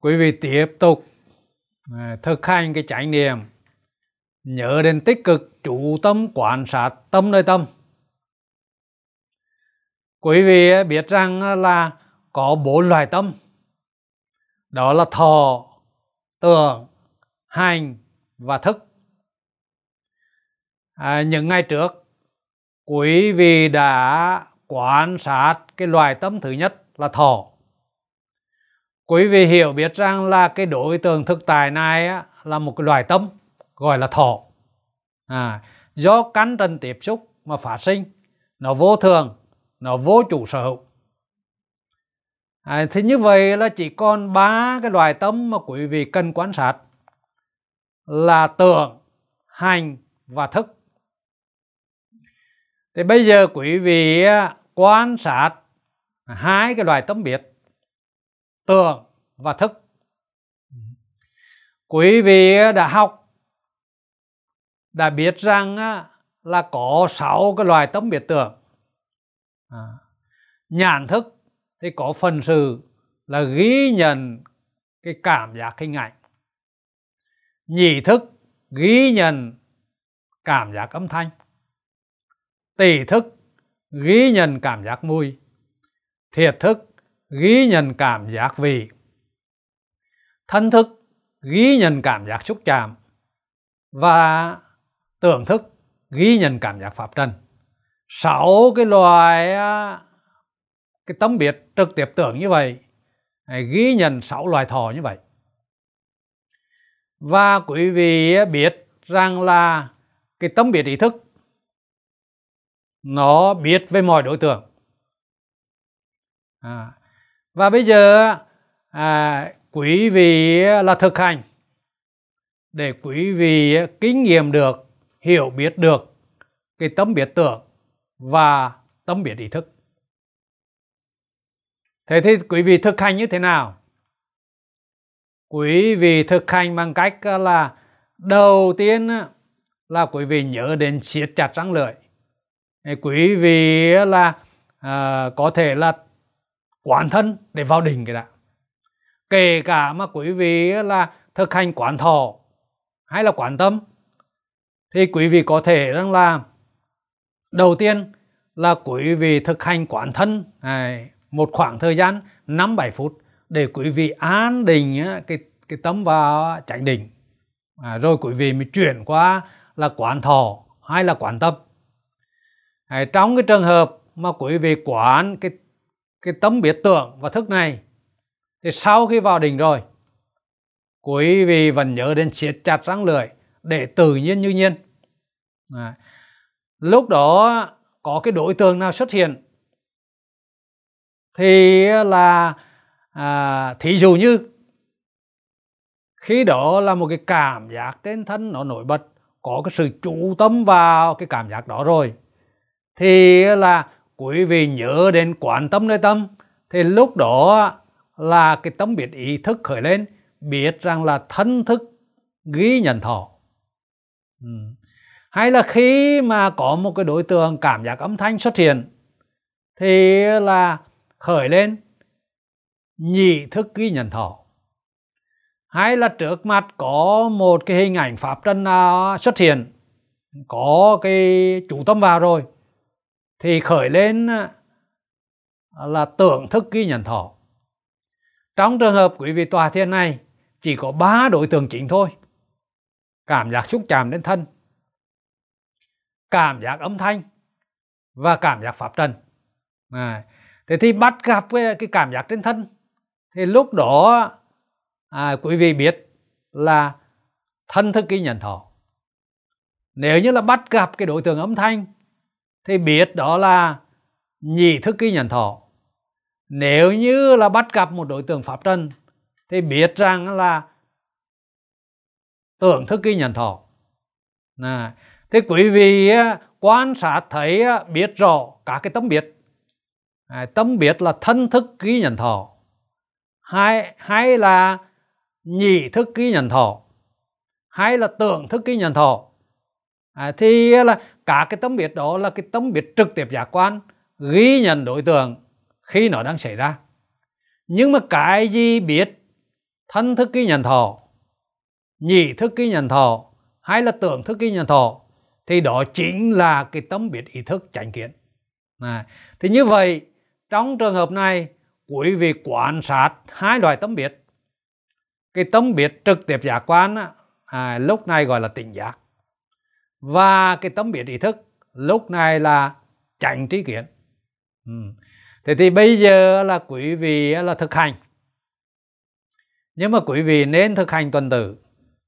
quý vị tiếp tục à, thực hành cái chánh niệm nhớ đến tích cực chủ tâm quan sát tâm nơi tâm. Quý vị à, biết rằng à, là có bốn loài tâm. Đó là thọ tưởng hành và thức. À, những ngày trước quý vị đã quan sát cái loài tâm thứ nhất là thọ quý vị hiểu biết rằng là cái đối tượng thực tại này á, là một cái loài tâm gọi là thọ à, do cắn trần tiếp xúc mà phát sinh nó vô thường nó vô chủ sở hữu. À, thì như vậy là chỉ còn ba cái loài tâm mà quý vị cần quan sát là tưởng hành và thức. Thì bây giờ quý vị à, quan sát hai cái loài tâm biệt tưởng và thức. Quý vị đã học đã biết rằng là có sáu cái loài tâm biệt tưởng. À, nhãn thức thì có phần sự là ghi nhận cái cảm giác hình ảnh. Nhị thức ghi nhận cảm giác âm thanh. Tỷ thức ghi nhận cảm giác mùi. Thiệt thức ghi nhận cảm giác vị. Thân thức ghi nhận cảm giác xúc chạm và tưởng thức ghi nhận cảm giác pháp trần. Sáu cái loài à, cái tấm biệt trực tiếp tưởng như vậy ghi nhận sáu loài thọ như vậy. Và quý vị à, biết rằng là cái tấm biệt ý thức nó biết về mọi đối tượng. À, và bây giờ à, quý vị là thực hành để quý vị kinh nghiệm được hiểu biết được cái tâm biệt tưởng và tâm biệt ý thức. Thế thì quý vị thực hành như thế nào? Quý vị thực hành bằng cách là đầu tiên là quý vị nhớ đến siết chặt răng lưỡi. Quý vị là à, có thể là quán thân để vào đỉnh cái đã. Kể cả mà quý vị là thực hành quán thọ hay là quán tâm thì quý vị có thể rằng là đầu tiên là quý vị thực hành quán thân này, một khoảng thời gian 5 7 phút để quý vị an định cái cái tâm vào chánh định. À, rồi quý vị mới chuyển qua là quán thọ hay là quán tâm. À, trong cái trường hợp mà quý vị quán cái cái tâm biết tưởng và thức này thì sau khi vào đỉnh rồi quý vị vẫn nhớ đến siết chặt răng lưỡi để tự nhiên như nhiên. À, lúc đó có cái đối tượng nào xuất hiện thì là à, thí dụ như khi đó là một cái cảm giác trên thân nó nổi bật có cái sự chủ tâm vào cái cảm giác đó rồi thì là quý vị nhớ đến quán tâm nơi tâm. Thì lúc đó là cái tâm biệt ý thức khởi lên, biết rằng là thân thức ghi nhận thọ. Ừ. hay là khi mà có một cái đối tượng cảm giác âm thanh xuất hiện, thì là khởi lên nhị thức ghi nhận thọ. Hay là trước mặt có một cái hình ảnh pháp trần nào xuất hiện, có cái chủ tâm vào rồi thì khởi lên à, là tưởng thức ghi nhận thọ trong trường hợp quý vị tòa thiên này chỉ có ba đối tượng chính thôi. Cảm giác xúc chạm đến thân cảm giác âm thanh và cảm giác pháp trần. À, thế thì bắt gặp cái, cái cảm giác trên thân thì lúc đó à, quý vị biết là thân thức ghi nhận thọ nếu như là bắt gặp cái đối tượng âm thanh thì biết đó là nhị thức ký nhận thọ. Nếu như là bắt gặp một đối tượng pháp trần thì biết rằng là tưởng thức ký nhận thọ. À, thế quý vị quan sát thấy biết rõ cả cái tấm biệt. À, tấm biệt là thân thức ký nhận thọ. Hay hay là nhị thức ký nhận thọ. Hay là tưởng thức ký nhận thọ. À, thì là cả cái tấm biết đó là cái tấm biết trực tiếp giác quan ghi nhận đối tượng khi nó đang xảy ra. Nhưng mà cái gì biết? Thân thức ghi nhận thọ nhị thức ghi nhận thọ hay là tưởng thức ghi nhận thọ thì đó chính là cái tâm biết ý thức chánh kiến. À, thì như vậy trong trường hợp này quý vị quan sát hai loại tâm biết cái tâm biết trực tiếp giác quan à, lúc này gọi là tỉnh giác và cái tâm biết ý thức lúc này là tránh trí kiến. Ừ. thế thì bây giờ là quý vị là thực hành. Nhưng mà quý vị nên thực hành tuần tự.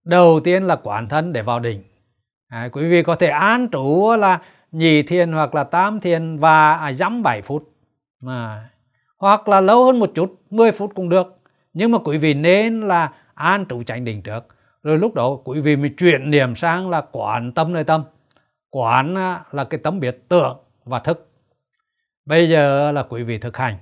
Đầu tiên là quán thân để vào đỉnh à, quý vị có thể an trú là nhì thiền hoặc là tam thiền và à, dăm bảy phút. À, hoặc là lâu hơn một chút 10 phút cũng được. Nhưng mà quý vị nên là an trụ chánh định trước rồi lúc đó quý vị mới chuyển niệm sang là quán tâm nơi tâm. Quán là cái tấm biệt tưởng và thức. Bây giờ là quý vị thực hành.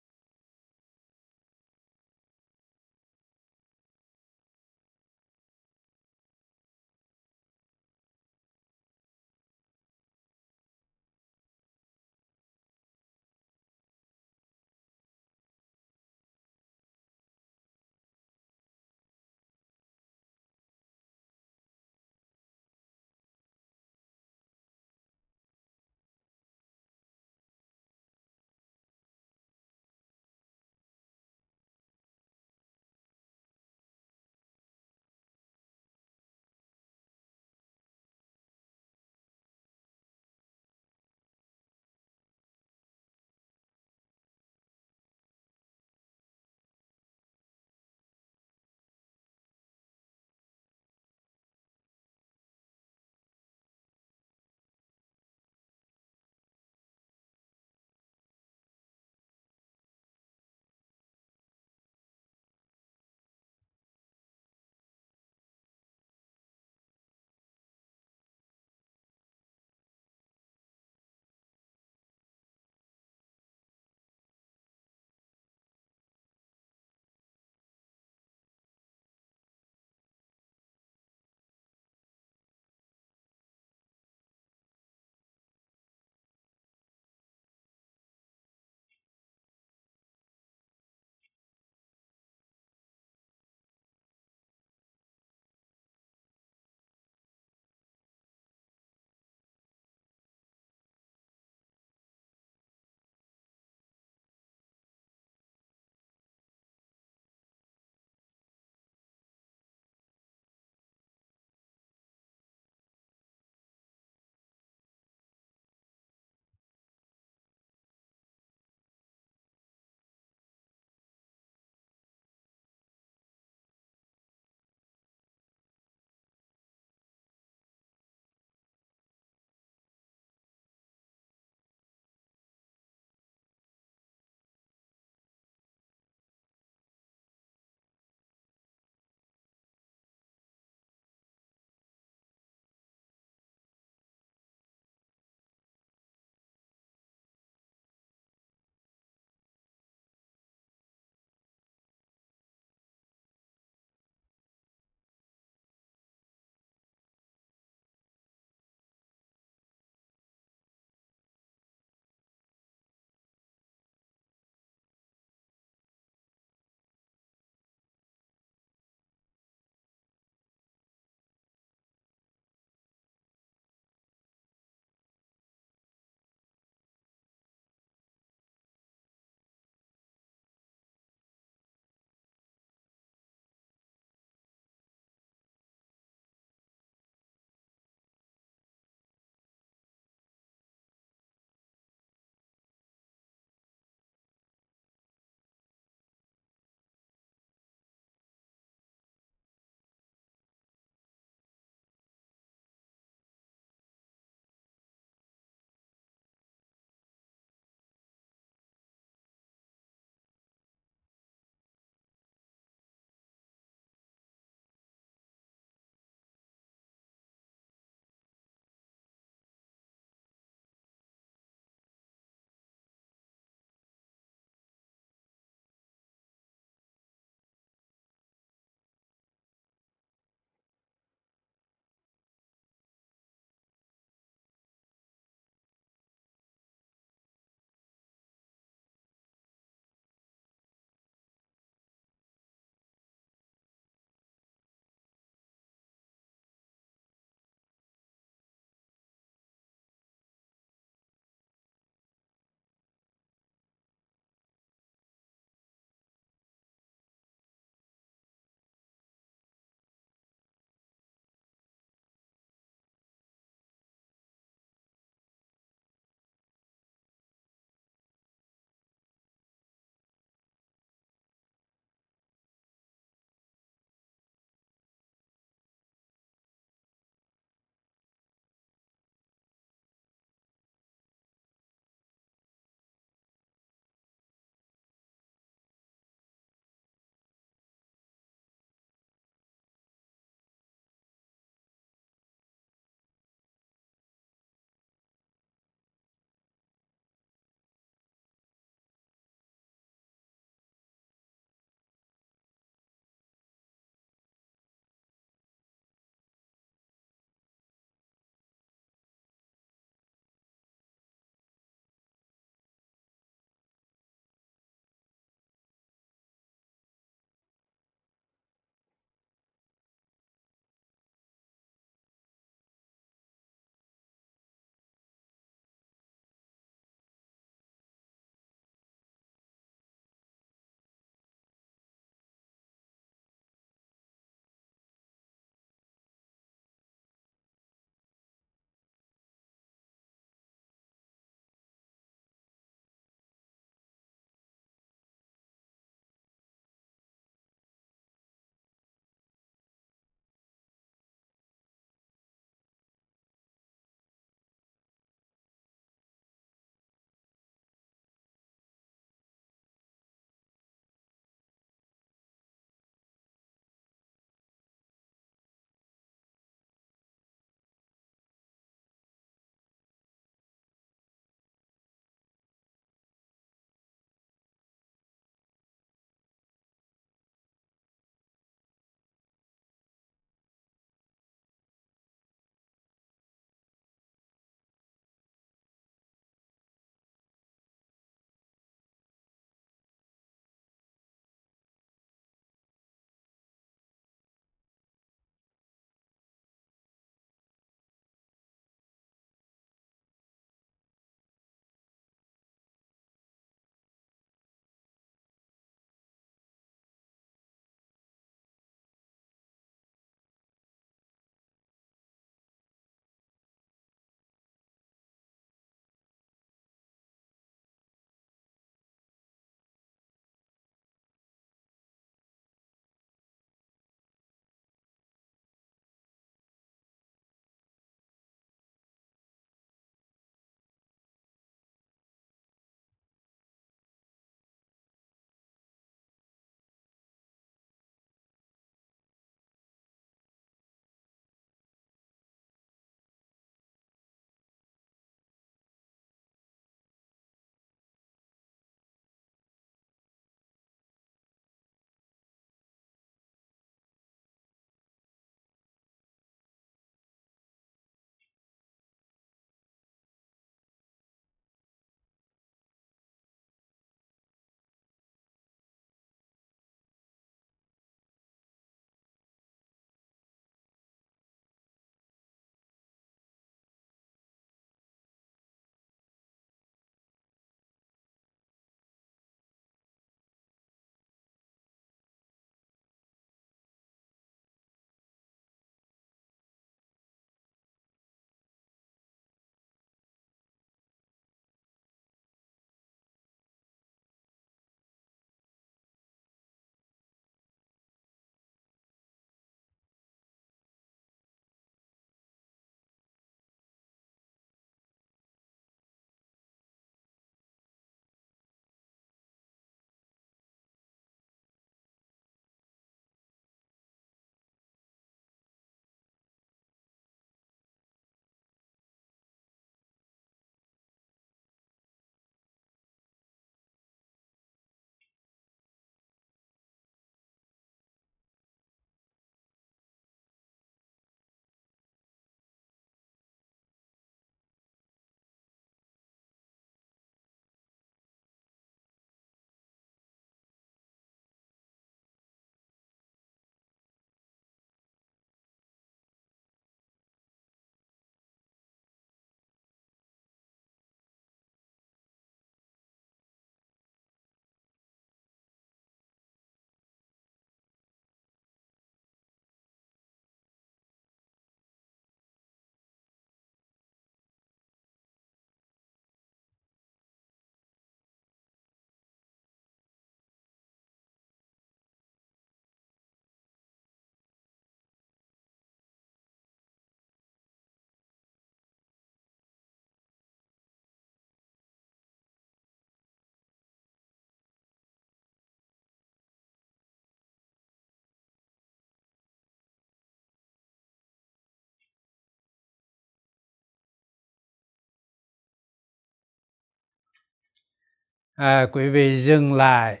À, quý vị dừng lại.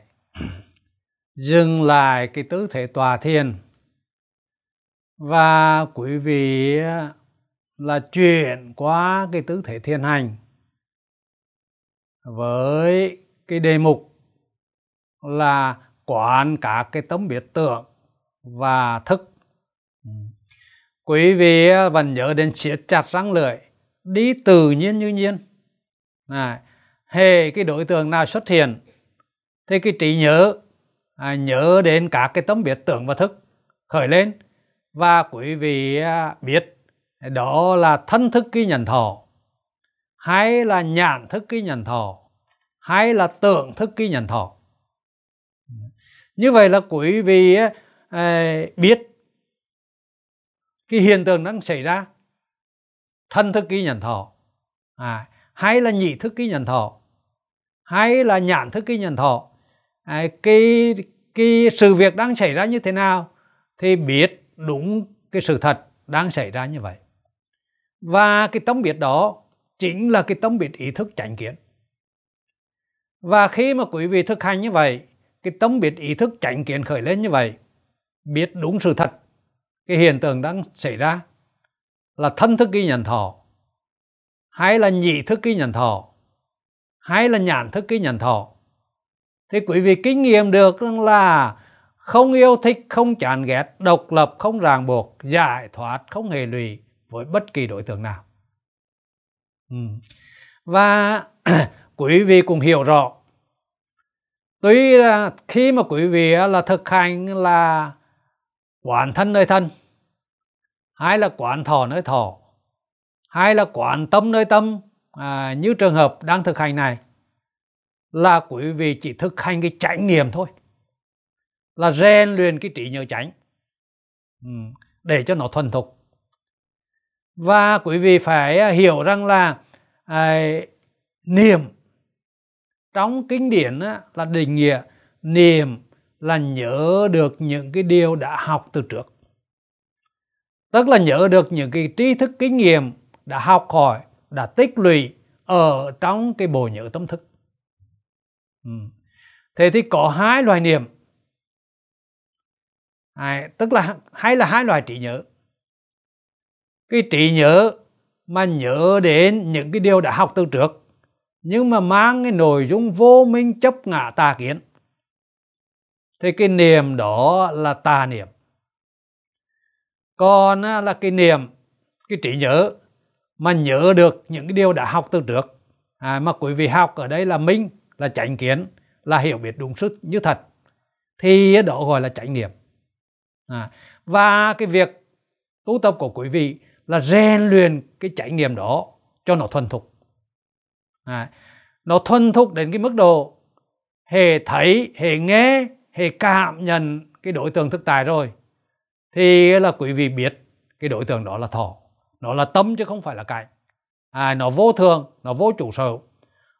Dừng lại cái tứ thể tòa thiền. Và quý vị à, là chuyển qua cái tứ thể thiền hành với cái đề mục là quản cả cái tấm biệt tượng và thức. Quý vị à, vẫn nhớ đến siết chặt răng lưỡi. Đi tự nhiên như nhiên. Này hề cái đối tượng nào xuất hiện thì cái trí nhớ à, nhớ đến các cái tấm biệt tưởng và thức khởi lên. Và quý vị à, biết đó là thân thức ghi nhận thọ hay là nhãn thức ghi nhận thọ hay là tưởng thức ghi nhận thọ. Như vậy là quý vị à, à biết cái hiện tượng đang xảy ra thân thức ghi nhận thọ à, hay là nhị thức ghi nhận thọ hay là nhãn thức cái nhận thọ. À, cái cái sự việc đang xảy ra như thế nào thì biết đúng cái sự thật đang xảy ra như vậy. Và cái tâm biết đó chính là cái tâm biết ý thức chánh kiến. Và khi mà quý vị thực hành như vậy cái tâm biết ý thức chánh kiến khởi lên như vậy biết đúng sự thật cái hiện tượng đang xảy ra là thân thức ghi nhận thọ hay là nhị thức ghi nhận thọ hay là nhãn thức cái nhận thọ thì quý vị kinh nghiệm được là không yêu thích, không chán ghét, độc lập, không ràng buộc, giải thoát, không hề lụy với bất kỳ đối tượng nào ừ. và quý vị cũng hiểu rõ, tuy là khi mà quý vị là thực hành là quán thân nơi thân, hay là quán thọ nơi thọ, hay là quán tâm nơi tâm à, như trường hợp đang thực hành này là quý vị chỉ thực hành cái chánh niệm thôi. Là rèn luyện cái trí nhớ chánh ừ, để cho nó thuần thục. Và quý vị phải à, hiểu rằng là à, niệm trong kinh điển á, là định nghĩa niệm là nhớ được những cái điều đã học từ trước. Tức là nhớ được những cái tri thức kinh nghiệm đã học hỏi đã tích lũy ở trong cái bộ nhớ tâm thức. Ừ. thế thì có hai loại niệm. À, tức là hay là hai loại trí nhớ. Cái trí nhớ mà nhớ đến những cái điều đã học từ trước nhưng mà mang cái nội dung vô minh chấp ngã tà kiến. Thì cái niệm đó là tà niệm. Còn à, là cái niệm cái trí nhớ mà nhớ được những cái điều đã học từ trước. À, mà quý vị học ở đây là minh là chánh kiến là hiểu biết đúng sức như thật thì đó gọi là chánh niệm. À, và cái việc tu tập của quý vị là rèn luyện cái chánh niệm đó cho nó thuần thục. À, nó thuần thục đến cái mức độ hề thấy hề nghe hề cảm nhận cái đối tượng thực tại rồi thì là quý vị biết cái đối tượng đó là thọ nó là tâm chứ không phải là cảnh à, nó vô thường nó vô chủ sở.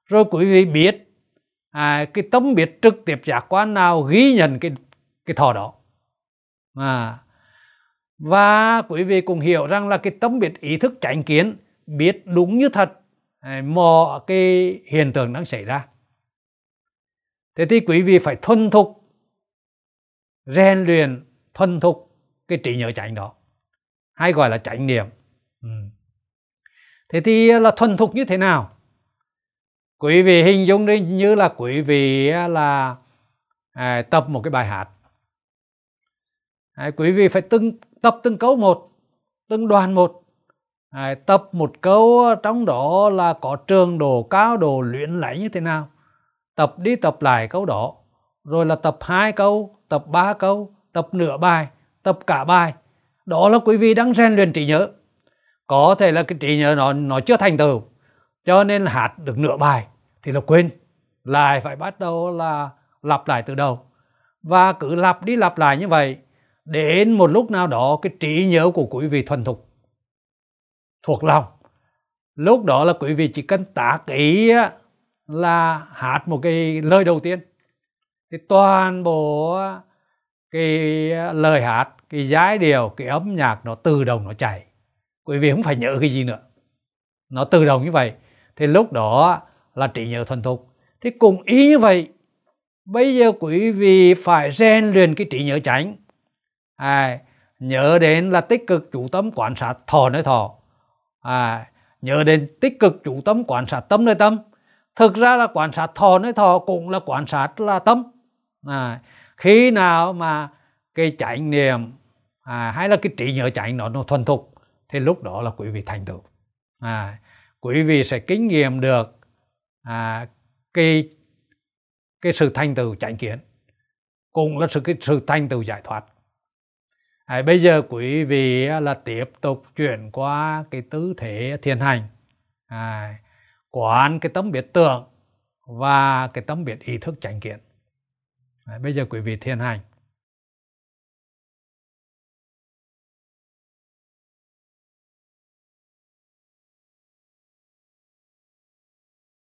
Rồi quý vị biết à, cái tâm biết trực tiếp giác quan nào ghi nhận cái cái thọ đó. À, và quý vị cũng hiểu rằng là cái tâm biết ý thức chánh kiến biết đúng như thật à, mọi cái hiện tượng đang xảy ra. Thế thì quý vị phải thuần thục rèn luyện thuần thục cái trí nhớ chánh đó. Hay gọi là chánh niệm thế thì à, là thuần thục như thế nào? Quý vị hình dung đi như là quý vị à, là à, tập một cái bài hát. À, quý vị phải từng tập từng câu một từng đoàn một. À, tập một câu à, trong đó là có trường độ cao độ luyện lại như thế nào? Tập đi tập lại câu đó. Rồi là tập hai câu tập ba câu tập nửa bài tập cả bài. Đó là quý vị đang rèn luyện trí nhớ có thể là cái trí nhớ nó nó chưa thành tựu, cho nên hát được nửa bài thì là quên, lại phải bắt đầu là lặp lại từ đầu. Và cứ lặp đi lặp lại như vậy, đến một lúc nào đó cái trí nhớ của quý vị thuần thục, thuộc lòng. Lúc đó là quý vị chỉ cần tác ý là hát một cái lời đầu tiên. Thì toàn bộ cái lời hát, cái giai điệu, cái âm nhạc nó tự động nó chảy quý vị không phải nhớ cái gì nữa. Nó tự động như vậy. Thì lúc đó là trí nhớ thuần thục. Thì cũng ý như vậy bây giờ quý vị phải rèn luyện cái trí nhớ tránh, à, nhớ đến là tích cực chủ tâm quan sát thọ nơi thọ. À, nhớ đến tích cực chủ tâm quan sát tâm nơi tâm. Thực ra là quan sát thọ nơi thọ cũng là quan sát là tâm. À, khi nào mà cái chánh niệm à, hay là cái trí nhớ chánh nó nó thuần thục thì lúc đó là quý vị thành tựu. À, quý vị sẽ kinh nghiệm được à, cái cái sự thành tựu chánh kiến cũng là sự cái sự thành tựu giải thoát. À, bây giờ quý vị là tiếp tục chuyển qua cái tư thế thiền hành à, quán cái tấm biệt tưởng và cái tấm biệt ý thức chánh kiến. À, bây giờ quý vị thiền hành.